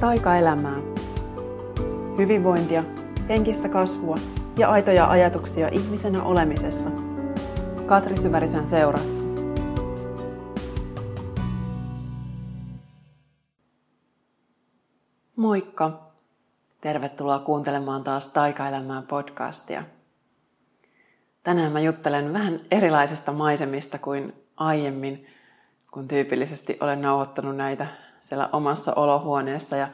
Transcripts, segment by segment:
taikaelämää. Hyvinvointia, henkistä kasvua ja aitoja ajatuksia ihmisenä olemisesta. Katri Syvärisen seurassa. Moikka! Tervetuloa kuuntelemaan taas Taikaelämää podcastia. Tänään mä juttelen vähän erilaisesta maisemista kuin aiemmin, kun tyypillisesti olen nauhoittanut näitä siellä omassa olohuoneessa. Ja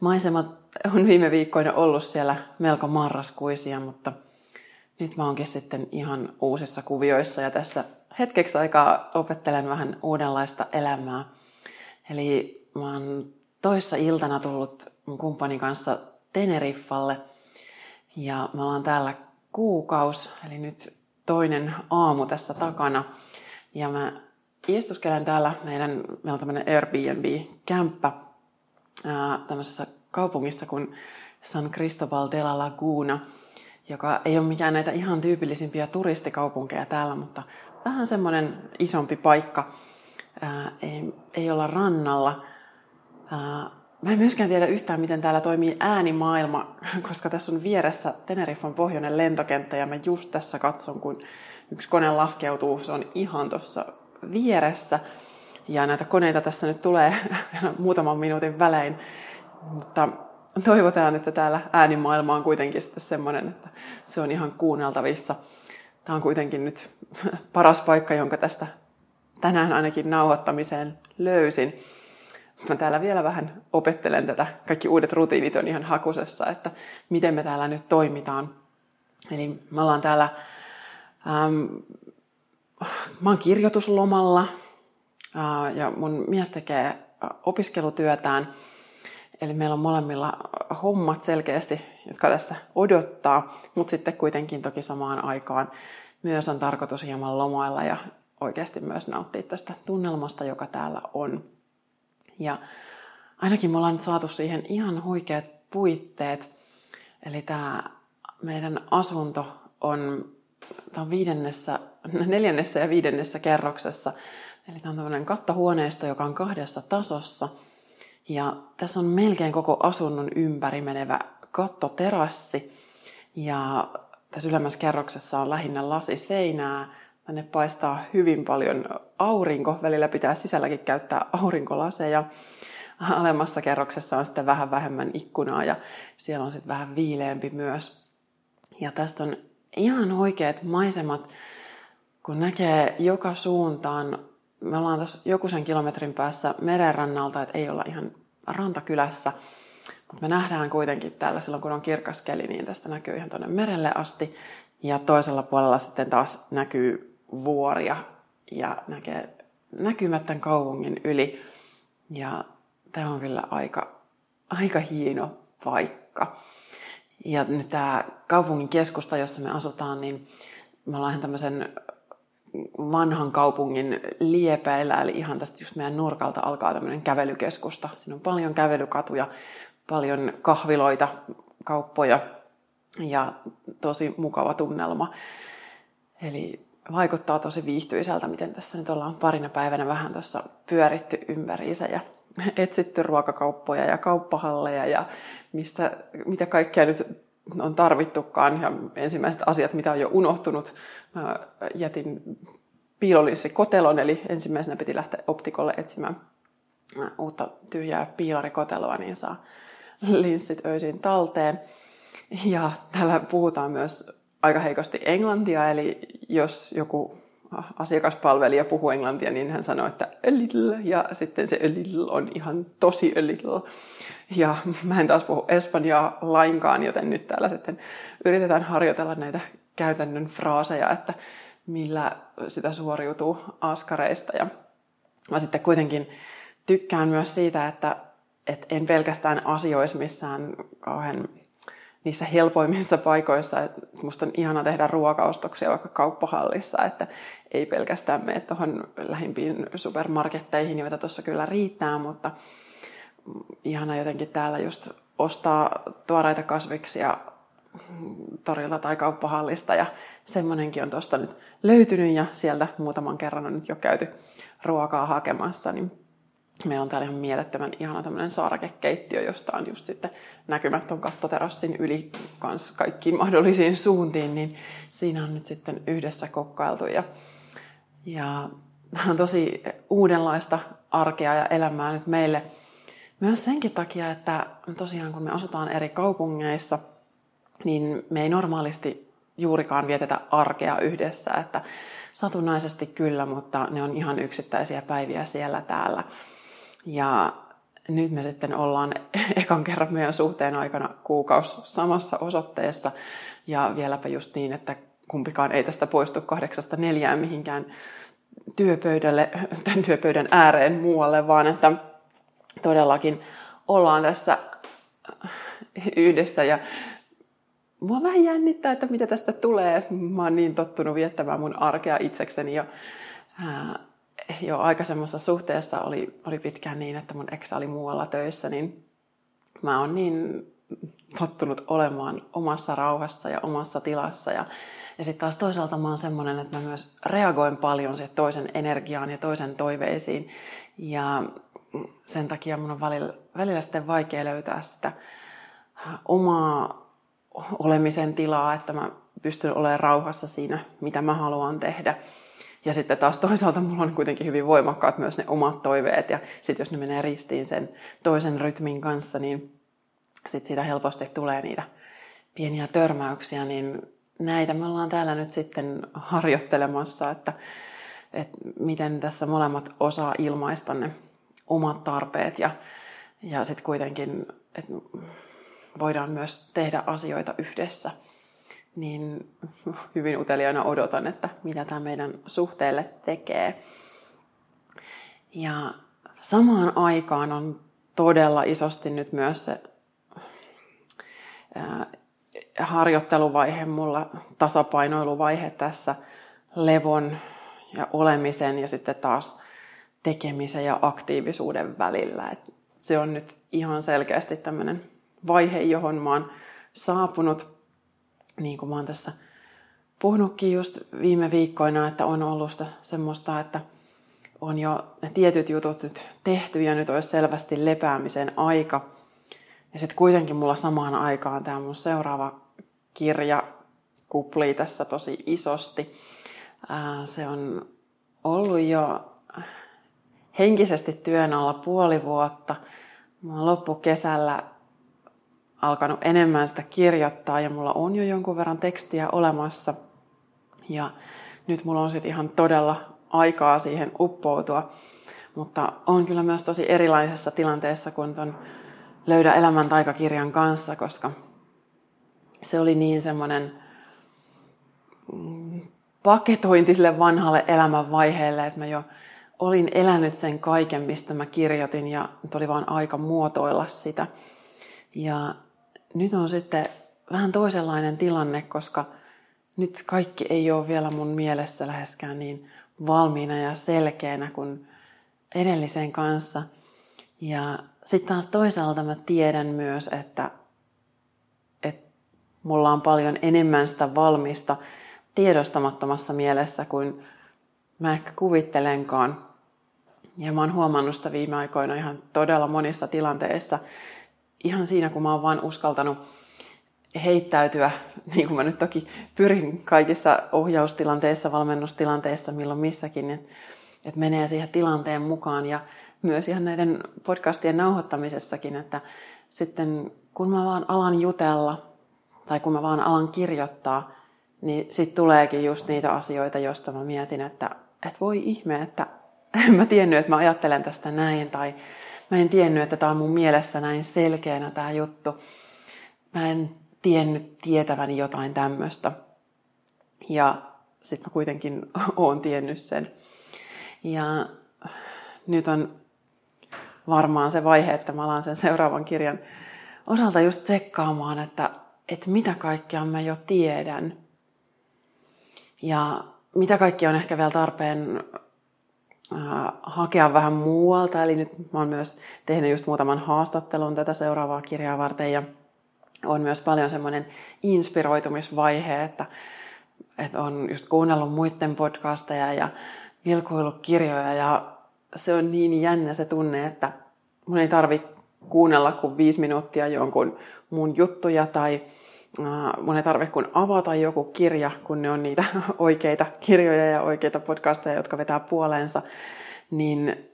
maisemat on viime viikkoina ollut siellä melko marraskuisia, mutta nyt mä oonkin sitten ihan uusissa kuvioissa ja tässä hetkeksi aikaa opettelen vähän uudenlaista elämää. Eli mä oon toissa iltana tullut mun kumppanin kanssa Teneriffalle ja me ollaan täällä kuukaus, eli nyt toinen aamu tässä takana. Ja mä istuskelen täällä meidän, meillä on tämmöinen Airbnb-kämppä tämmöisessä kaupungissa kuin San Cristobal de la Laguna, joka ei ole mikään näitä ihan tyypillisimpiä turistikaupunkeja täällä, mutta vähän semmoinen isompi paikka. Ää, ei, ei olla rannalla. Ää, Mä en myöskään tiedä yhtään, miten täällä toimii äänimaailma, koska tässä on vieressä Teneriffan pohjoinen lentokenttä ja mä just tässä katson, kun yksi kone laskeutuu. Se on ihan tuossa vieressä. Ja näitä koneita tässä nyt tulee muutaman minuutin välein. Mutta toivotaan, että täällä äänimaailma on kuitenkin sitten semmoinen, että se on ihan kuunneltavissa. Tämä on kuitenkin nyt paras paikka, jonka tästä tänään ainakin nauhoittamiseen löysin. Mä täällä vielä vähän opettelen tätä. Kaikki uudet rutiinit on ihan hakusessa, että miten me täällä nyt toimitaan. Eli me ollaan täällä ähm, mä oon kirjoituslomalla ja mun mies tekee opiskelutyötään. Eli meillä on molemmilla hommat selkeästi, jotka tässä odottaa, mutta sitten kuitenkin toki samaan aikaan myös on tarkoitus hieman lomailla ja oikeasti myös nauttia tästä tunnelmasta, joka täällä on. Ja ainakin me ollaan nyt saatu siihen ihan huikeat puitteet. Eli tämä meidän asunto on, tämä on viidennessä neljännessä ja viidennessä kerroksessa. Eli tämä on tämmöinen kattohuoneisto, joka on kahdessa tasossa. Ja tässä on melkein koko asunnon ympäri menevä kattoterassi. Ja tässä ylemmässä kerroksessa on lähinnä lasiseinää. Tänne paistaa hyvin paljon aurinko. Välillä pitää sisälläkin käyttää aurinkolaseja. Alemmassa kerroksessa on sitten vähän vähemmän ikkunaa ja siellä on sitten vähän viileämpi myös. Ja tästä on ihan oikeat maisemat kun näkee joka suuntaan, me ollaan tuossa joku sen kilometrin päässä merenrannalta, että ei olla ihan rantakylässä, mutta me nähdään kuitenkin täällä silloin, kun on kirkas keli, niin tästä näkyy ihan tuonne merelle asti. Ja toisella puolella sitten taas näkyy vuoria ja näkee näkymättä kaupungin yli. Ja tämä on kyllä aika, aika hieno paikka. Ja nyt tämä kaupungin keskusta, jossa me asutaan, niin me ollaan tämmöisen vanhan kaupungin liepeillä, eli ihan tästä just meidän nurkalta alkaa tämmöinen kävelykeskusta. Siinä on paljon kävelykatuja, paljon kahviloita, kauppoja ja tosi mukava tunnelma. Eli vaikuttaa tosi viihtyiseltä, miten tässä nyt ollaan parina päivänä vähän tuossa pyöritty ympäriinsä ja etsitty ruokakauppoja ja kauppahalleja ja mistä, mitä kaikkea nyt on tarvittukaan. Ja ensimmäiset asiat, mitä on jo unohtunut, mä jätin piilolissi kotelon, eli ensimmäisenä piti lähteä optikolle etsimään uutta tyhjää piilarikoteloa, niin saa linssit öisin talteen. Ja täällä puhutaan myös aika heikosti englantia, eli jos joku asiakaspalvelija puhuu englantia, niin hän sanoo, että a little, ja sitten se a little on ihan tosi a little. Ja mä en taas puhu espanjaa lainkaan, joten nyt täällä sitten yritetään harjoitella näitä käytännön fraaseja, että millä sitä suoriutuu askareista. Ja mä sitten kuitenkin tykkään myös siitä, että, että en pelkästään asioissa missään kauhean niissä helpoimmissa paikoissa. Että musta on ihana tehdä ruokaostoksia vaikka kauppahallissa, että ei pelkästään mene tuohon lähimpiin supermarketteihin, joita tuossa kyllä riittää, mutta ihana jotenkin täällä just ostaa tuoreita kasviksia torilta tai kauppahallista ja semmonenkin on tuosta nyt löytynyt ja sieltä muutaman kerran on nyt jo käyty ruokaa hakemassa, niin Meillä on täällä ihan mielettömän ihana tämmöinen saarakekeittiö, josta on just sitten näkymätön kattoterassin yli kans kaikkiin mahdollisiin suuntiin, niin siinä on nyt sitten yhdessä kokkailtu. Ja, ja on tosi uudenlaista arkea ja elämää nyt meille myös senkin takia, että tosiaan kun me asutaan eri kaupungeissa, niin me ei normaalisti juurikaan vietetä arkea yhdessä, että satunnaisesti kyllä, mutta ne on ihan yksittäisiä päiviä siellä täällä. Ja nyt me sitten ollaan ekan kerran meidän suhteen aikana kuukausi samassa osoitteessa ja vieläpä just niin, että kumpikaan ei tästä poistu kahdeksasta neljään mihinkään työpöydälle, tämän työpöydän ääreen muualle, vaan että todellakin ollaan tässä yhdessä ja mua vähän jännittää, että mitä tästä tulee. Mä oon niin tottunut viettämään mun arkea itsekseni jo, ää, jo aikaisemmassa suhteessa oli, oli pitkään niin, että mun ex oli muualla töissä, niin mä oon niin tottunut olemaan omassa rauhassa ja omassa tilassa. Ja, ja sitten taas toisaalta mä oon semmoinen, että mä myös reagoin paljon siihen toisen energiaan ja toisen toiveisiin. Ja sen takia mun on välillä, välillä sitten vaikea löytää sitä omaa olemisen tilaa, että mä pystyn olemaan rauhassa siinä, mitä mä haluan tehdä. Ja sitten taas toisaalta mulla on kuitenkin hyvin voimakkaat myös ne omat toiveet. Ja sitten jos ne menee ristiin sen toisen rytmin kanssa, niin sitten siitä helposti tulee niitä pieniä törmäyksiä. Niin näitä me ollaan täällä nyt sitten harjoittelemassa, että, että miten tässä molemmat osaa ilmaista ne omat tarpeet ja, ja sitten kuitenkin, että voidaan myös tehdä asioita yhdessä. Niin hyvin uteliaana odotan, että mitä tämä meidän suhteelle tekee. Ja samaan aikaan on todella isosti nyt myös se harjoitteluvaihe mulla, tasapainoiluvaihe tässä levon ja olemisen ja sitten taas tekemisen ja aktiivisuuden välillä. Et se on nyt ihan selkeästi tämmöinen vaihe, johon mä oon saapunut, niin kuin mä oon tässä puhunutkin just viime viikkoina, että on ollut sitä semmoista, että on jo tietyt jutut nyt tehty ja nyt olisi selvästi lepäämisen aika. Ja sitten kuitenkin mulla samaan aikaan tämä mun seuraava kirja kuplii tässä tosi isosti. Se on ollut jo henkisesti työn alla puoli vuotta. Mä loppukesällä alkanut enemmän sitä kirjoittaa ja mulla on jo jonkun verran tekstiä olemassa. Ja nyt mulla on sitten ihan todella aikaa siihen uppoutua. Mutta on kyllä myös tosi erilaisessa tilanteessa kuin ton Löydä elämän taikakirjan kanssa, koska se oli niin semmoinen mm, paketointi sille vanhalle elämänvaiheelle, että mä jo olin elänyt sen kaiken, mistä mä kirjoitin ja nyt oli vaan aika muotoilla sitä. Ja nyt on sitten vähän toisenlainen tilanne, koska nyt kaikki ei ole vielä mun mielessä läheskään niin valmiina ja selkeänä kuin edellisen kanssa. Ja sitten taas toisaalta mä tiedän myös, että, että mulla on paljon enemmän sitä valmista tiedostamattomassa mielessä kuin mä ehkä kuvittelenkaan. Ja mä oon huomannut sitä viime aikoina ihan todella monissa tilanteissa. Ihan siinä, kun mä oon vaan uskaltanut heittäytyä, niin kuin mä nyt toki pyrin kaikissa ohjaustilanteissa, valmennustilanteissa, milloin missäkin, että et menee siihen tilanteen mukaan. Ja myös ihan näiden podcastien nauhoittamisessakin, että sitten kun mä vaan alan jutella tai kun mä vaan alan kirjoittaa, niin sitten tuleekin just niitä asioita, joista mä mietin, että, että voi ihme, että en mä tiennyt, että mä ajattelen tästä näin, tai mä en tiennyt, että tämä on mun mielessä näin selkeänä tämä juttu. Mä en tiennyt tietäväni jotain tämmöistä. Ja sitten mä kuitenkin oon tiennyt sen. Ja nyt on varmaan se vaihe, että mä alan sen seuraavan kirjan osalta just tsekkaamaan, että, että mitä kaikkea mä jo tiedän. Ja mitä kaikki on ehkä vielä tarpeen hakea vähän muualta. Eli nyt mä oon myös tehnyt just muutaman haastattelun tätä seuraavaa kirjaa varten ja on myös paljon semmoinen inspiroitumisvaihe, että, että on just kuunnellut muiden podcasteja ja vilkuillut kirjoja ja se on niin jännä se tunne, että mun ei tarvi kuunnella kuin viisi minuuttia jonkun mun juttuja tai äh, mun ei tarvitse kun avata joku kirja, kun ne on niitä oikeita kirjoja ja oikeita podcasteja, jotka vetää puoleensa, niin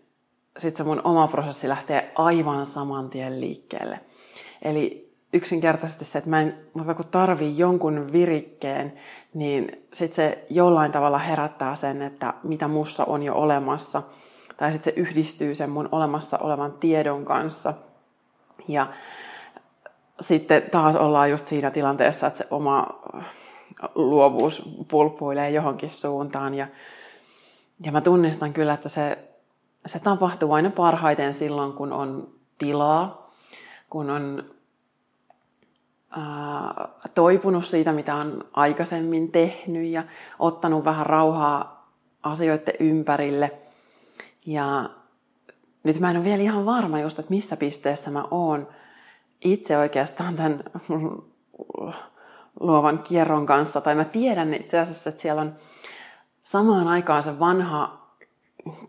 sitten se mun oma prosessi lähtee aivan saman tien liikkeelle. Eli yksinkertaisesti se, että mä en, mutta kun tarvii jonkun virikkeen, niin sitten se jollain tavalla herättää sen, että mitä mussa on jo olemassa. Tai sitten se yhdistyy sen mun olemassa olevan tiedon kanssa. Ja sitten taas ollaan just siinä tilanteessa, että se oma luovuus pulppuilee johonkin suuntaan. Ja, ja mä tunnistan kyllä, että se, se tapahtuu aina parhaiten silloin, kun on tilaa, kun on ää, toipunut siitä, mitä on aikaisemmin tehnyt ja ottanut vähän rauhaa asioiden ympärille. Ja nyt mä en ole vielä ihan varma just, että missä pisteessä mä oon itse oikeastaan tämän luovan kierron kanssa. Tai mä tiedän itse asiassa, että siellä on samaan aikaan se vanha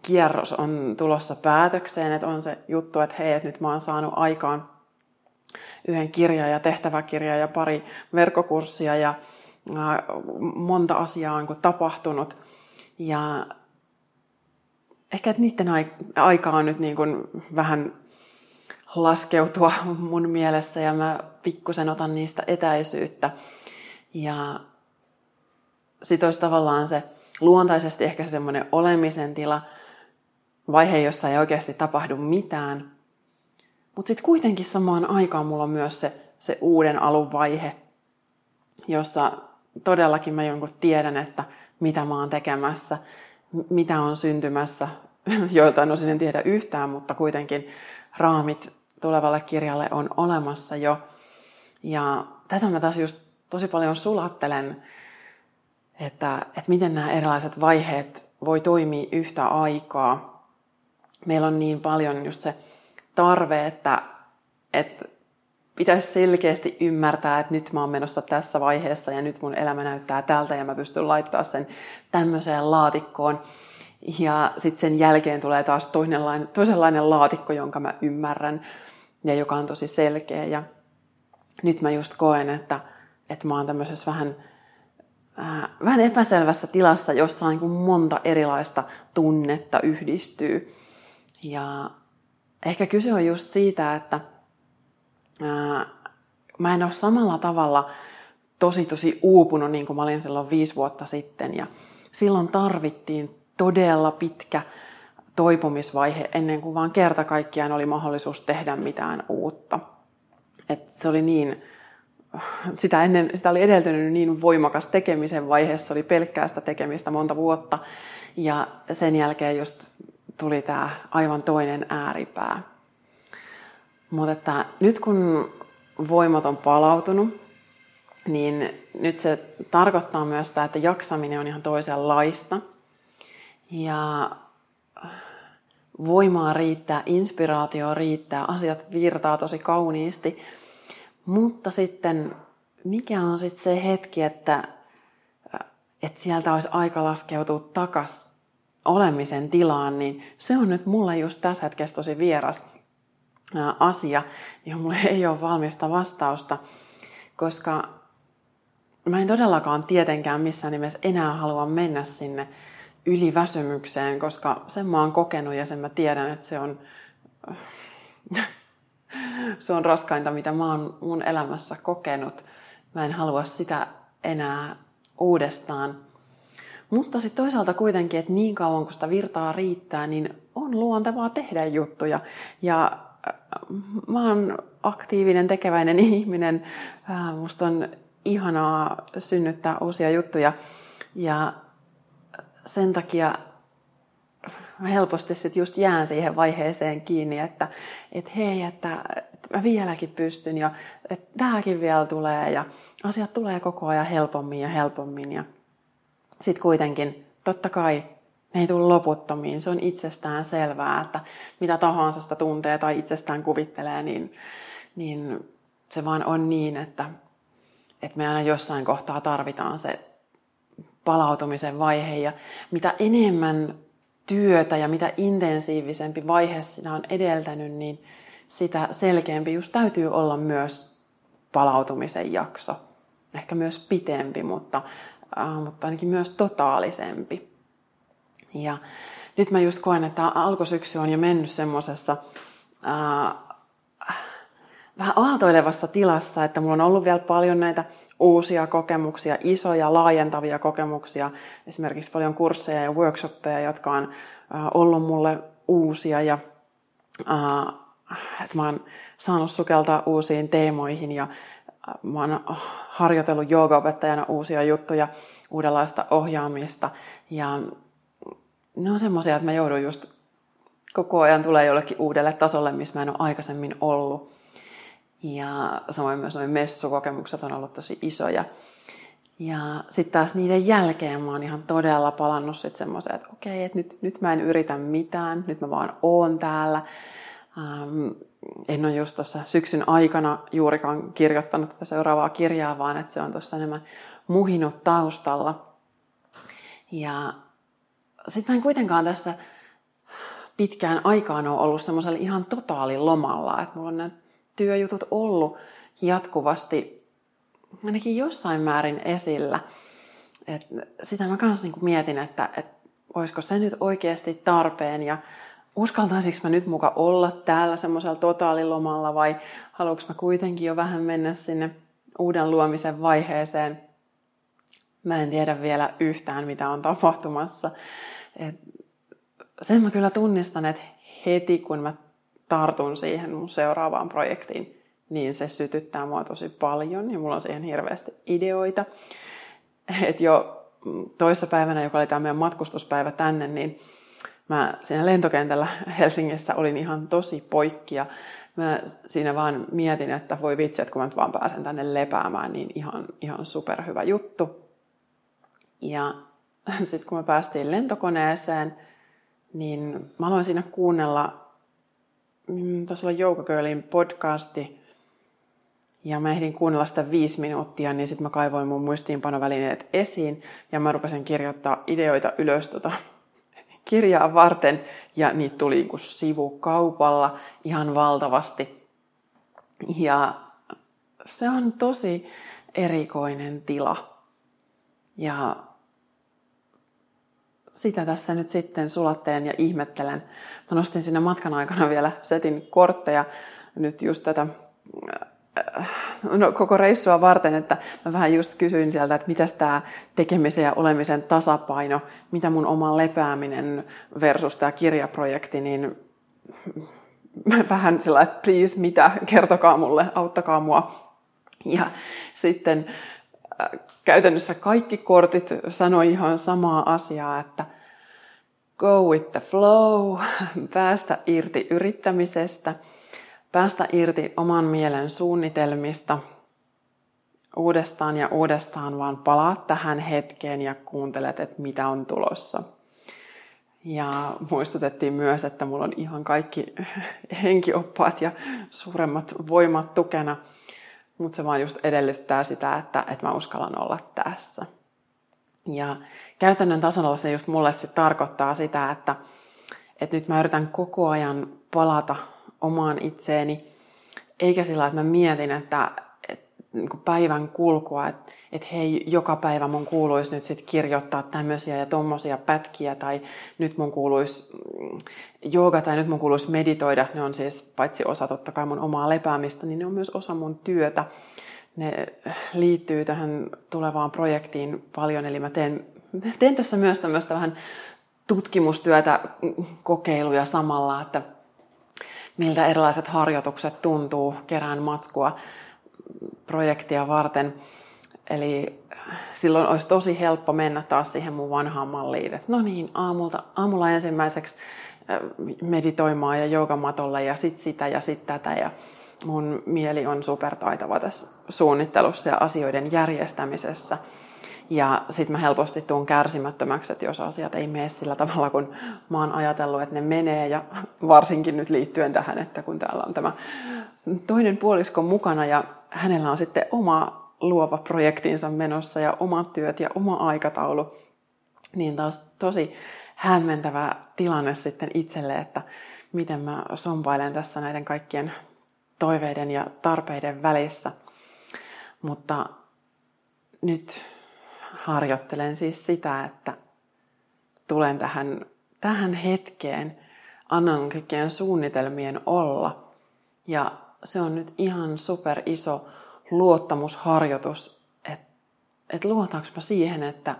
kierros on tulossa päätökseen, että on se juttu, että hei, että nyt mä oon saanut aikaan yhden kirja ja tehtäväkirja ja pari verkkokurssia ja monta asiaa on tapahtunut. Ja ehkä että niiden aika on nyt niin kuin vähän laskeutua mun mielessä ja mä pikkusen otan niistä etäisyyttä. Ja sit olisi tavallaan se luontaisesti ehkä semmoinen olemisen tila, vaihe, jossa ei oikeasti tapahdu mitään. Mutta sitten kuitenkin samaan aikaan mulla on myös se, se uuden alun vaihe, jossa todellakin mä jonkun tiedän, että mitä mä oon tekemässä, mitä on syntymässä. Joiltain osin en tiedä yhtään, mutta kuitenkin raamit tulevalle kirjalle on olemassa jo. Ja tätä mä taas just tosi paljon sulattelen, että, että miten nämä erilaiset vaiheet voi toimia yhtä aikaa. Meillä on niin paljon just se tarve, että, että pitäisi selkeästi ymmärtää, että nyt mä oon menossa tässä vaiheessa ja nyt mun elämä näyttää tältä ja mä pystyn laittaa sen tämmöiseen laatikkoon. Ja sitten sen jälkeen tulee taas toisenlainen, toisenlainen laatikko, jonka mä ymmärrän ja joka on tosi selkeä. Ja nyt mä just koen, että, että mä oon tämmöisessä vähän, äh, vähän epäselvässä tilassa, jossa niin kuin monta erilaista tunnetta yhdistyy. Ja ehkä kyse on just siitä, että ää, mä en ole samalla tavalla tosi tosi uupunut niin kuin mä olin silloin viisi vuotta sitten. Ja silloin tarvittiin todella pitkä toipumisvaihe ennen kuin vaan kerta kaikkiaan oli mahdollisuus tehdä mitään uutta. Et se oli niin, sitä, ennen, sitä oli edeltänyt niin voimakas tekemisen vaiheessa, oli pelkkää sitä tekemistä monta vuotta. Ja sen jälkeen just tuli tämä aivan toinen ääripää. Mutta että nyt kun voimat on palautunut, niin nyt se tarkoittaa myös sitä, että jaksaminen on ihan toisenlaista. Ja voimaa riittää, inspiraatio riittää, asiat virtaa tosi kauniisti. Mutta sitten mikä on sitten se hetki, että, että sieltä olisi aika laskeutua takas olemisen tilaan, niin se on nyt mulle just tässä hetkessä tosi vieras asia, johon mulle ei ole valmista vastausta, koska mä en todellakaan tietenkään missään nimessä enää halua mennä sinne yliväsymykseen, koska sen mä oon kokenut ja sen mä tiedän, että se on, se on raskainta, mitä mä oon mun elämässä kokenut. Mä en halua sitä enää uudestaan. Mutta sitten toisaalta kuitenkin, että niin kauan kun sitä virtaa riittää, niin on luontevaa tehdä juttuja. Ja äh, mä oon aktiivinen, tekeväinen ihminen. Äh, musta on ihanaa synnyttää uusia juttuja. Ja sen takia helposti sitten just jään siihen vaiheeseen kiinni, että et hei, että, että mä vieläkin pystyn ja että tämäkin vielä tulee ja asiat tulee koko ajan helpommin ja helpommin. Ja sitten kuitenkin, totta kai, ne ei tule loputtomiin. Se on itsestään selvää, että mitä tahansa sitä tuntee tai itsestään kuvittelee, niin, niin se vaan on niin, että, että me aina jossain kohtaa tarvitaan se palautumisen vaihe. Ja mitä enemmän työtä ja mitä intensiivisempi vaihe siinä on edeltänyt, niin sitä selkeämpi just täytyy olla myös palautumisen jakso. Ehkä myös pitempi, mutta, äh, mutta ainakin myös totaalisempi. Ja nyt mä just koen, että alkusyksy on jo mennyt semmoisessa äh, vähän aaltoilevassa tilassa, että mulla on ollut vielä paljon näitä uusia kokemuksia, isoja laajentavia kokemuksia, esimerkiksi paljon kursseja ja workshoppeja, jotka on äh, ollut mulle uusia ja äh, että mä oon saanut sukeltaa uusiin teemoihin ja äh, mä oon harjoitellut joogaopettajana uusia juttuja, uudenlaista ohjaamista ja ne on semmoisia, että mä joudun just koko ajan tulee jollekin uudelle tasolle, missä mä en ole aikaisemmin ollut. Ja samoin myös noin messukokemukset on ollut tosi isoja. Ja sitten taas niiden jälkeen mä oon ihan todella palannut sitten semmoiseen, että okei, että nyt, nyt mä en yritä mitään, nyt mä vaan oon täällä. Ähm, en ole just tuossa syksyn aikana juurikaan kirjoittanut tätä seuraavaa kirjaa, vaan että se on tuossa enemmän muhinut taustalla. Ja sitten mä en kuitenkaan tässä pitkään aikaan ole ollut semmoisella ihan totaalilomalla, että mulla on nämä työjutut ollut jatkuvasti ainakin jossain määrin esillä. Et sitä mä kanssa niinku mietin, että et olisiko se nyt oikeasti tarpeen ja uskaltaisinko mä nyt muka olla täällä semmoisella totaalilomalla vai haluanko mä kuitenkin jo vähän mennä sinne uuden luomisen vaiheeseen. Mä en tiedä vielä yhtään, mitä on tapahtumassa. Et sen mä kyllä tunnistan, että heti kun mä tartun siihen mun seuraavaan projektiin, niin se sytyttää mua tosi paljon ja mulla on siihen hirveästi ideoita. Et jo päivänä, joka oli tämä meidän matkustuspäivä tänne, niin mä siinä lentokentällä Helsingissä olin ihan tosi poikki ja mä siinä vaan mietin, että voi vitsi, että kun mä nyt vaan pääsen tänne lepäämään, niin ihan, ihan superhyvä juttu. Ja sitten kun me päästiin lentokoneeseen, niin mä aloin siinä kuunnella mm, tuossa oli Girlin podcasti, ja mä ehdin kuunnella sitä viisi minuuttia, niin sitten mä kaivoin mun muistiinpanovälineet esiin, ja mä rupesin kirjoittaa ideoita ylös tota kirjaa varten, ja niitä tuli niin sivukaupalla ihan valtavasti. Ja se on tosi erikoinen tila. Ja sitä tässä nyt sitten sulattelen ja ihmettelen. Mä nostin sinne matkan aikana vielä setin kortteja nyt just tätä äh, no, koko reissua varten, että mä vähän just kysyin sieltä, että mitäs tämä tekemisen ja olemisen tasapaino, mitä mun oma lepääminen versus tämä kirjaprojekti, niin vähän sillä että please, mitä, kertokaa mulle, auttakaa mua. Ja sitten käytännössä kaikki kortit sanoi ihan samaa asiaa, että go with the flow, päästä irti yrittämisestä, päästä irti oman mielen suunnitelmista, uudestaan ja uudestaan vaan palaat tähän hetkeen ja kuuntelet, että mitä on tulossa. Ja muistutettiin myös, että mulla on ihan kaikki henkioppaat ja suuremmat voimat tukena – mutta se vaan just edellyttää sitä, että, että mä uskallan olla tässä. Ja käytännön tasolla se just mulle sit tarkoittaa sitä, että, että nyt mä yritän koko ajan palata omaan itseeni, eikä sillä, että mä mietin, että, niin kuin päivän kulkua, että, että hei, joka päivä mun kuuluisi nyt sit kirjoittaa tämmöisiä ja tommosia pätkiä, tai nyt mun kuuluisi mm, jooga, tai nyt mun kuuluisi meditoida. Ne on siis paitsi osa totta kai mun omaa lepäämistä, niin ne on myös osa mun työtä. Ne liittyy tähän tulevaan projektiin paljon, eli mä teen, teen tässä myös tämmöistä vähän tutkimustyötä, mm, kokeiluja samalla, että miltä erilaiset harjoitukset tuntuu, kerään matskua projektia varten. Eli silloin olisi tosi helppo mennä taas siihen mun vanhaan malliin, että no niin, aamulta, aamulla ensimmäiseksi äh, meditoimaan ja joogamatolle ja sit sitä ja sit tätä ja mun mieli on supertaitava tässä suunnittelussa ja asioiden järjestämisessä. Ja sitten mä helposti tuun kärsimättömäksi, että jos asiat ei mene sillä tavalla, kun mä oon ajatellut, että ne menee. Ja varsinkin nyt liittyen tähän, että kun täällä on tämä toinen puolisko mukana ja hänellä on sitten oma luova projektinsa menossa ja omat työt ja oma aikataulu, niin taas tosi hämmentävä tilanne sitten itselle, että miten mä sompailen tässä näiden kaikkien toiveiden ja tarpeiden välissä. Mutta nyt harjoittelen siis sitä, että tulen tähän, tähän hetkeen, annan kaikkien suunnitelmien olla. Ja se on nyt ihan super iso luottamusharjoitus, että et luotaanko mä siihen, että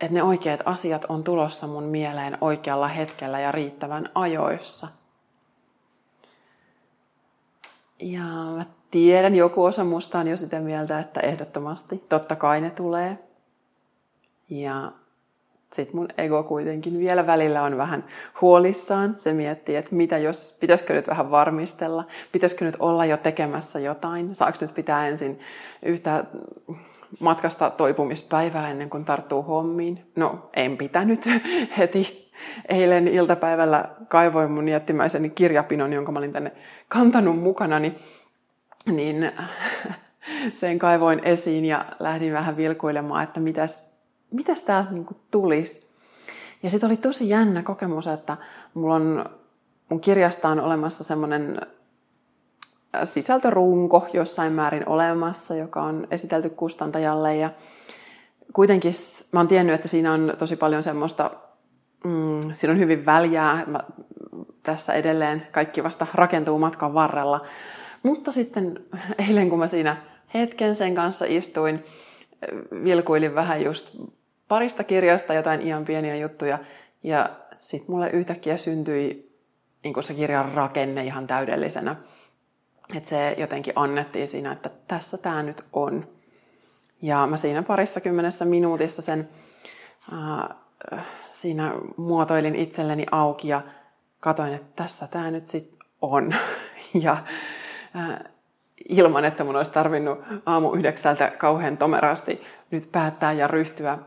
että ne oikeat asiat on tulossa mun mieleen oikealla hetkellä ja riittävän ajoissa. Ja mä tiedän, joku osa musta on jo sitä mieltä, että ehdottomasti, totta kai ne tulee. Ja sitten mun ego kuitenkin vielä välillä on vähän huolissaan. Se miettii, että mitä jos, pitäisikö nyt vähän varmistella, pitäisikö nyt olla jo tekemässä jotain, saako nyt pitää ensin yhtä matkasta toipumispäivää ennen kuin tarttuu hommiin. No, en pitänyt heti. Eilen iltapäivällä kaivoin mun jättimäisen kirjapinon, jonka mä olin tänne kantanut mukana, niin sen kaivoin esiin ja lähdin vähän vilkuilemaan, että mitäs, mitäs täältä niin tulisi. Ja sitten oli tosi jännä kokemus, että mulla on mun kirjasta on olemassa semmoinen sisältörunko jossain määrin olemassa, joka on esitelty kustantajalle. Ja kuitenkin mä oon tiennyt, että siinä on tosi paljon semmoista, mm, siinä on hyvin väljää. Mä, tässä edelleen kaikki vasta rakentuu matkan varrella. Mutta sitten eilen, kun mä siinä hetken sen kanssa istuin, vilkuilin vähän just parista kirjasta jotain ihan pieniä juttuja. Ja sitten mulle yhtäkkiä syntyi niin se kirjan rakenne ihan täydellisenä. Että se jotenkin annettiin siinä, että tässä tämä nyt on. Ja mä siinä parissa kymmenessä minuutissa sen äh, siinä muotoilin itselleni auki ja katoin, että tässä tämä nyt sitten on. ja äh, ilman, että mun olisi tarvinnut aamu yhdeksältä kauhean tomerasti nyt päättää ja ryhtyä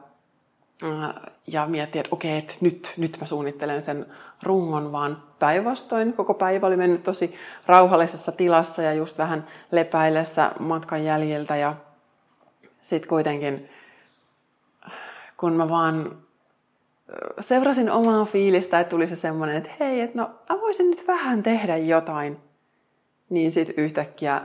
ja miettiä, että okei, että nyt, nyt mä suunnittelen sen rungon, vaan päinvastoin. Koko päivä oli mennyt tosi rauhallisessa tilassa ja just vähän lepäillessä matkan jäljiltä. Ja sitten kuitenkin, kun mä vaan seurasin omaa fiilistä, että tuli se semmoinen, että hei, että no mä voisin nyt vähän tehdä jotain, niin sitten yhtäkkiä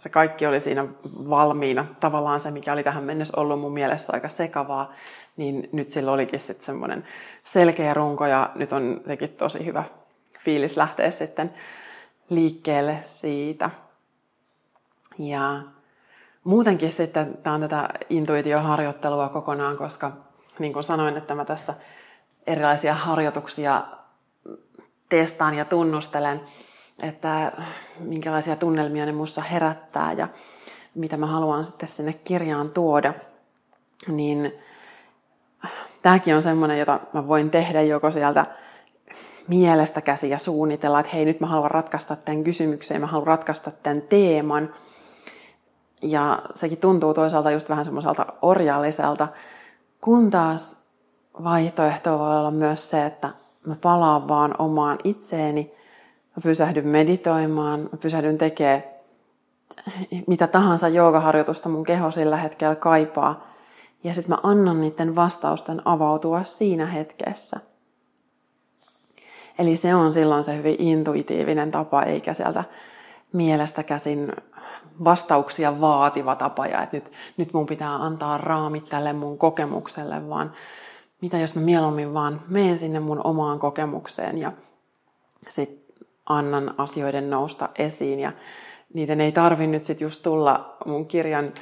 se kaikki oli siinä valmiina. Tavallaan se, mikä oli tähän mennessä ollut mun mielessä aika sekavaa, niin nyt sillä olikin sitten semmoinen selkeä runko ja nyt on sekin tosi hyvä fiilis lähteä sitten liikkeelle siitä. Ja muutenkin sitten tämä on tätä intuitioharjoittelua kokonaan, koska niin kuin sanoin, että mä tässä erilaisia harjoituksia testaan ja tunnustelen, että minkälaisia tunnelmia ne mussa herättää ja mitä mä haluan sitten sinne kirjaan tuoda, niin tämäkin on semmoinen, jota mä voin tehdä joko sieltä mielestä käsi ja suunnitella, että hei nyt mä haluan ratkaista tämän kysymyksen, mä haluan ratkaista tämän teeman. Ja sekin tuntuu toisaalta just vähän semmoiselta orjalliselta, kun taas vaihtoehto voi olla myös se, että mä palaan vaan omaan itseeni, mä pysähdyn meditoimaan, mä pysähdyn tekemään mitä tahansa joogaharjoitusta mun keho sillä hetkellä kaipaa. Ja sitten mä annan niiden vastausten avautua siinä hetkessä. Eli se on silloin se hyvin intuitiivinen tapa, eikä sieltä mielestä käsin vastauksia vaativa tapa, ja että nyt, nyt mun pitää antaa raamit tälle mun kokemukselle, vaan mitä jos mä mieluummin vaan menen sinne mun omaan kokemukseen ja sit annan asioiden nousta esiin ja niiden ei tarvi nyt sit just tulla mun kirjan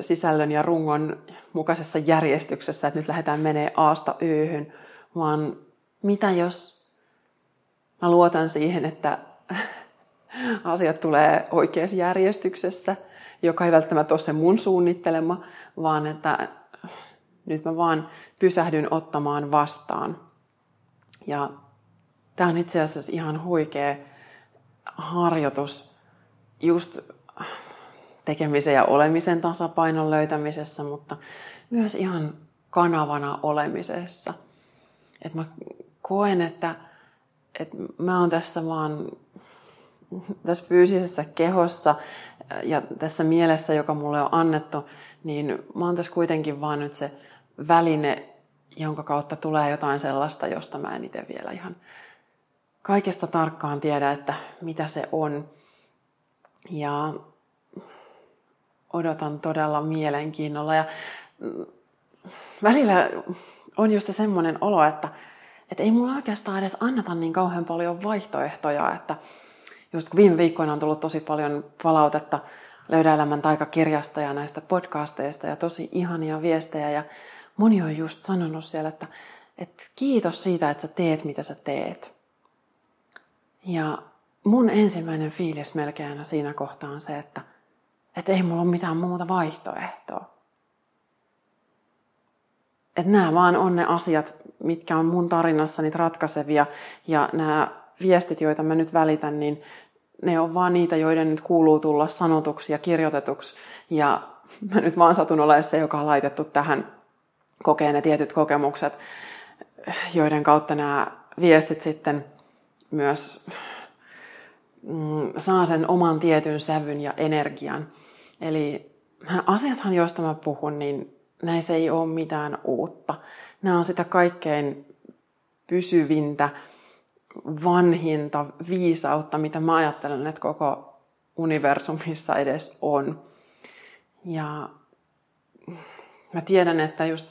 sisällön ja rungon mukaisessa järjestyksessä, että nyt lähdetään menee Aasta Öhön, vaan mitä jos mä luotan siihen, että asiat tulee oikeassa järjestyksessä, joka ei välttämättä ole se mun suunnittelema, vaan että nyt mä vaan pysähdyn ottamaan vastaan. Ja tämä on itse asiassa ihan huikea harjoitus just tekemisen ja olemisen tasapainon löytämisessä, mutta myös ihan kanavana olemisessa. Et mä koen, että, että mä oon tässä vaan tässä fyysisessä kehossa ja tässä mielessä, joka mulle on annettu, niin mä oon tässä kuitenkin vaan nyt se väline, jonka kautta tulee jotain sellaista, josta mä en itse vielä ihan kaikesta tarkkaan tiedä, että mitä se on. Ja odotan todella mielenkiinnolla. Ja mm, välillä on just se semmoinen olo, että, että ei mulla oikeastaan edes anneta niin kauhean paljon vaihtoehtoja, että just kun viime viikkoina on tullut tosi paljon palautetta Löydä elämän taikakirjasta ja näistä podcasteista ja tosi ihania viestejä ja moni on just sanonut siellä, että, että kiitos siitä, että sä teet mitä sä teet. Ja mun ensimmäinen fiilis melkein siinä kohtaa on se, että, että ei mulla ole mitään muuta vaihtoehtoa. Että nämä vaan on ne asiat, mitkä on mun tarinassa ratkaisevia ja nämä viestit, joita mä nyt välitän, niin ne on vaan niitä, joiden nyt kuuluu tulla sanotuksi ja kirjoitetuksi. Ja mä nyt vaan satun olemaan se, joka on laitettu tähän kokeen ne tietyt kokemukset, joiden kautta nämä viestit sitten myös mm, saa sen oman tietyn sävyn ja energian. Eli asiathan, joista mä puhun, niin näissä ei ole mitään uutta. Nämä on sitä kaikkein pysyvintä, vanhinta viisautta, mitä mä ajattelen, että koko universumissa edes on. Ja mä tiedän, että just,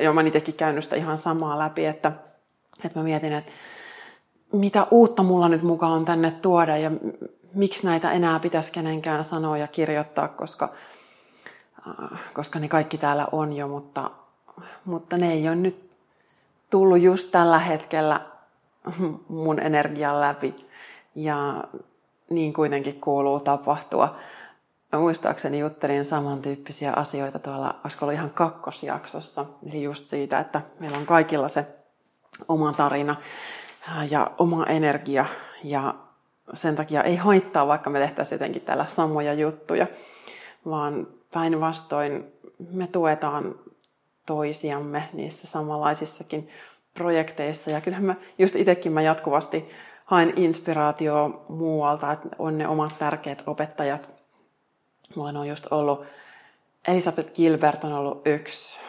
joo mä itsekin käynyt sitä ihan samaa läpi, että, että mä mietin, että mitä uutta mulla nyt mukaan on tänne tuoda ja miksi näitä enää pitäisi kenenkään sanoa ja kirjoittaa, koska, äh, koska ne kaikki täällä on jo, mutta, mutta ne ei ole nyt tullut just tällä hetkellä mun energian läpi. Ja niin kuitenkin kuuluu tapahtua. Mä muistaakseni juttelin samantyyppisiä asioita tuolla, olisiko ollut ihan kakkosjaksossa. Eli just siitä, että meillä on kaikilla se oma tarina ja oma energia. Ja sen takia ei haittaa, vaikka me tehtäisiin jotenkin täällä samoja juttuja, vaan päinvastoin me tuetaan toisiamme niissä samanlaisissakin projekteissa. Ja kyllähän mä just itsekin mä jatkuvasti haen inspiraatio muualta, että on ne omat tärkeät opettajat. Mulla on just ollut Elisabeth Gilbert on ollut yksi,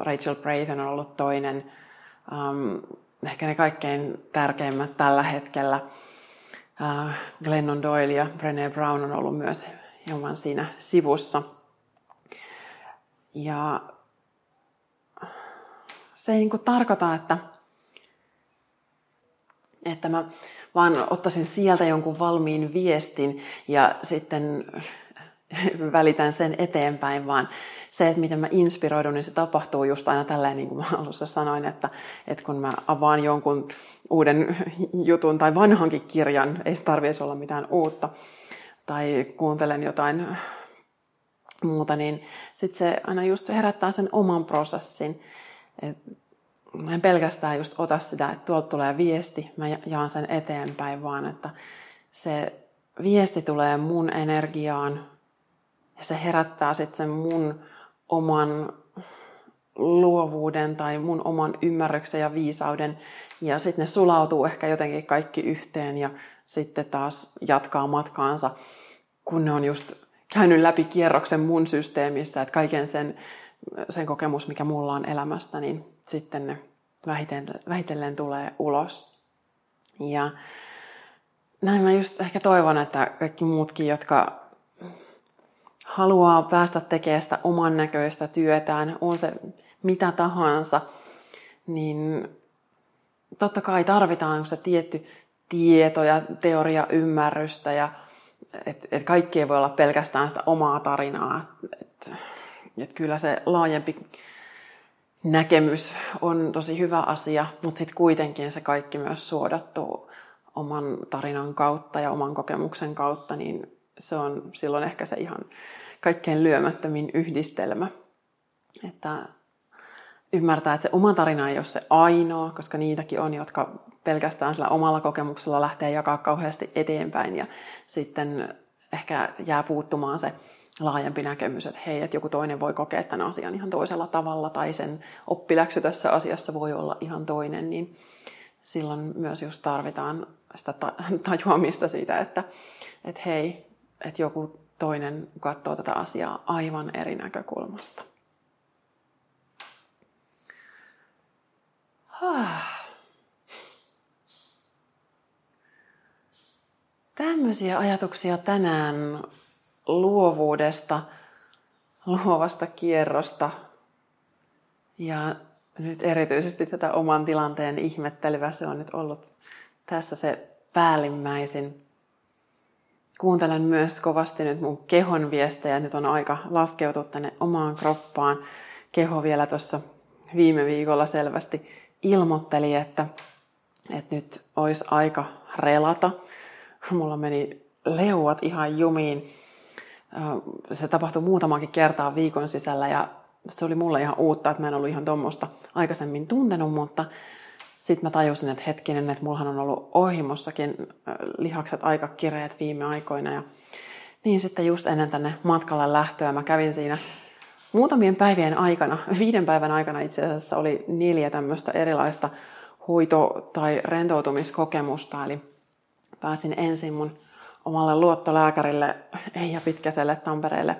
Rachel Braith on ollut toinen. Ehkä ne kaikkein tärkeimmät tällä hetkellä. Glennon Doyle ja Brené Brown on ollut myös hieman siinä sivussa. Ja se ei niin kuin tarkoita, että että mä vaan ottaisin sieltä jonkun valmiin viestin ja sitten välitän sen eteenpäin, vaan se, että miten mä inspiroidun, niin se tapahtuu just aina tälleen, niin kuin mä alussa sanoin, että, että kun mä avaan jonkun uuden jutun tai vanhankin kirjan, ei se tarvitse olla mitään uutta, tai kuuntelen jotain muuta, niin sitten se aina just herättää sen oman prosessin. Et mä en pelkästään just ota sitä, että tuolta tulee viesti, mä jaan sen eteenpäin, vaan että se viesti tulee mun energiaan ja se herättää sitten sen mun oman luovuuden tai mun oman ymmärryksen ja viisauden. Ja sitten ne sulautuu ehkä jotenkin kaikki yhteen ja sitten taas jatkaa matkaansa, kun ne on just käynyt läpi kierroksen mun systeemissä, että kaiken sen, sen kokemus, mikä mulla on elämästä, niin sitten ne vähitellen, vähitellen tulee ulos. Ja näin mä just ehkä toivon, että kaikki muutkin, jotka haluaa päästä tekemään sitä oman näköistä työtään, on se mitä tahansa, niin totta kai tarvitaan se tietty tieto ja teoria ymmärrystä ja että et kaikki ei voi olla pelkästään sitä omaa tarinaa. Että et kyllä se laajempi näkemys on tosi hyvä asia, mutta sitten kuitenkin se kaikki myös suodattuu oman tarinan kautta ja oman kokemuksen kautta, niin se on silloin ehkä se ihan kaikkein lyömättömin yhdistelmä. Että ymmärtää, että se oma tarina ei ole se ainoa, koska niitäkin on, jotka pelkästään sillä omalla kokemuksella lähtee jakaa kauheasti eteenpäin ja sitten ehkä jää puuttumaan se laajempi näkemys, että hei, että joku toinen voi kokea tämän asian ihan toisella tavalla tai sen oppiläksy tässä asiassa voi olla ihan toinen, niin silloin myös just tarvitaan sitä tajuamista siitä, että, että hei, että joku toinen katsoo tätä asiaa aivan eri näkökulmasta. Tämmöisiä ajatuksia tänään luovuudesta, luovasta kierrosta ja nyt erityisesti tätä oman tilanteen ihmettelyä. Se on nyt ollut tässä se päällimmäisin. Kuuntelen myös kovasti nyt mun kehon viestejä. Nyt on aika laskeutua tänne omaan kroppaan. Keho vielä tuossa viime viikolla selvästi ilmoitteli, että, että nyt olisi aika relata. Mulla meni leuat ihan jumiin. Se tapahtui muutamankin kertaa viikon sisällä ja se oli mulle ihan uutta, että mä en ollut ihan tuommoista aikaisemmin tuntenut, mutta sitten mä tajusin, että hetkinen, että mullahan on ollut ohimossakin lihakset aika kireet viime aikoina. Ja niin sitten just ennen tänne matkalle lähtöä mä kävin siinä muutamien päivien aikana, viiden päivän aikana itse asiassa oli neljä tämmöistä erilaista hoito- tai rentoutumiskokemusta. Eli pääsin ensin mun omalle luottolääkärille Eija Pitkäselle Tampereelle.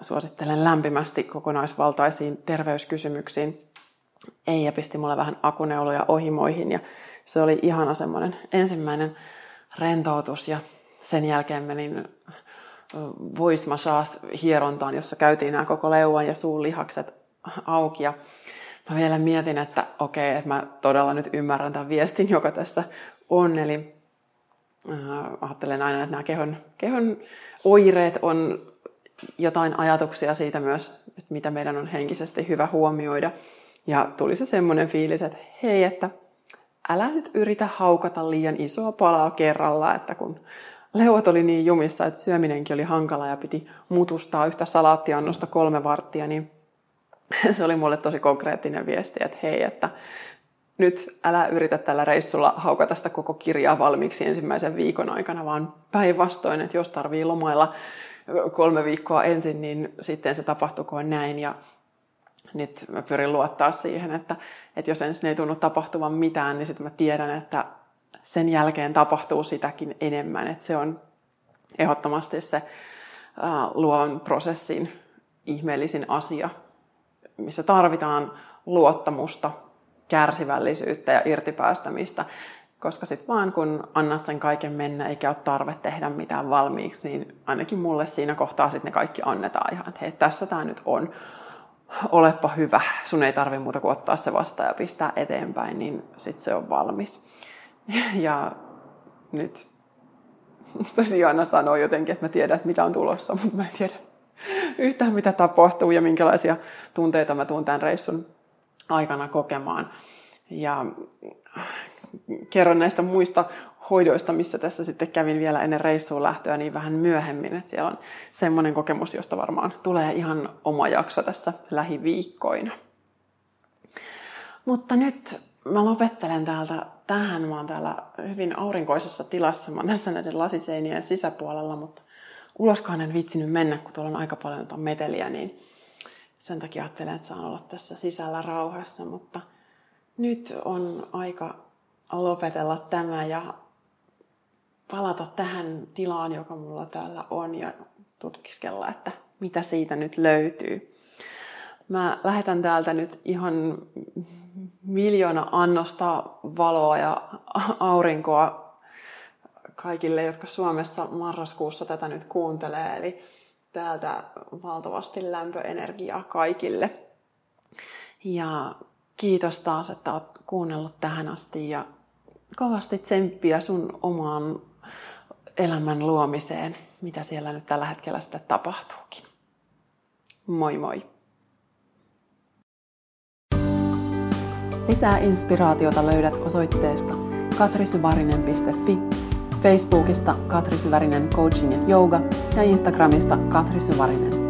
Suosittelen lämpimästi kokonaisvaltaisiin terveyskysymyksiin. Eija pisti mulle vähän akuneuluja ohimoihin ja se oli ihana semmoinen ensimmäinen rentoutus ja sen jälkeen menin voice massage hierontaan, jossa käytiin nämä koko leuan ja suun lihakset auki. Ja mä vielä mietin, että okei, okay, että mä todella nyt ymmärrän tämän viestin, joka tässä on. Eli äh, ajattelen aina, että nämä kehon, kehon oireet on jotain ajatuksia siitä myös, että mitä meidän on henkisesti hyvä huomioida. Ja tuli se semmoinen fiilis, että hei, että älä nyt yritä haukata liian isoa palaa kerralla, että kun leuat oli niin jumissa, että syöminenkin oli hankala ja piti mutustaa yhtä salaattiannosta kolme varttia, niin se oli mulle tosi konkreettinen viesti, että hei, että nyt älä yritä tällä reissulla haukata sitä koko kirjaa valmiiksi ensimmäisen viikon aikana, vaan päinvastoin, että jos tarvii lomailla kolme viikkoa ensin, niin sitten se tapahtukoon näin. Ja nyt mä pyrin luottaa siihen, että, että jos ensin ei tunnu tapahtuvan mitään, niin sitten mä tiedän, että sen jälkeen tapahtuu sitäkin enemmän. Että se on ehdottomasti se luon prosessin ihmeellisin asia, missä tarvitaan luottamusta, kärsivällisyyttä ja irtipäästämistä. Koska sitten vaan kun annat sen kaiken mennä eikä ole tarve tehdä mitään valmiiksi, niin ainakin mulle siinä kohtaa sitten ne kaikki annetaan ihan, että hei, tässä tämä nyt on. Olepa hyvä, sun ei tarvi muuta kuin ottaa se vastaan ja pistää eteenpäin, niin sitten se on valmis. Ja nyt tosi aina sanoo jotenkin, että mä tiedän, että mitä on tulossa, mutta mä en tiedä yhtään mitä tapahtuu ja minkälaisia tunteita mä tuun tämän reissun aikana kokemaan. Ja kerron näistä muista hoidoista, missä tässä sitten kävin vielä ennen reissuun lähtöä niin vähän myöhemmin. Että siellä on semmoinen kokemus, josta varmaan tulee ihan oma jakso tässä lähiviikkoina. Mutta nyt mä lopettelen täältä tähän. Mä oon täällä hyvin aurinkoisessa tilassa. Mä oon tässä näiden lasiseinien sisäpuolella, mutta uloskaan en vitsinyt mennä, kun tuolla on aika paljon meteliä, niin sen takia ajattelen, että saan olla tässä sisällä rauhassa. Mutta nyt on aika lopetella tämä ja palata tähän tilaan, joka mulla täällä on ja tutkiskella, että mitä siitä nyt löytyy. Mä lähetän täältä nyt ihan miljoona annosta valoa ja aurinkoa kaikille, jotka Suomessa marraskuussa tätä nyt kuuntelee. Eli täältä valtavasti lämpöenergiaa kaikille. Ja kiitos taas, että olet kuunnellut tähän asti ja kovasti tsemppiä sun omaan elämän luomiseen, mitä siellä nyt tällä hetkellä sitten tapahtuukin. Moi moi! Lisää inspiraatiota löydät osoitteesta katrisyvarinen.fi, Facebookista Katri Syvärinen Coaching ja Yoga ja Instagramista Katri Syvärinen.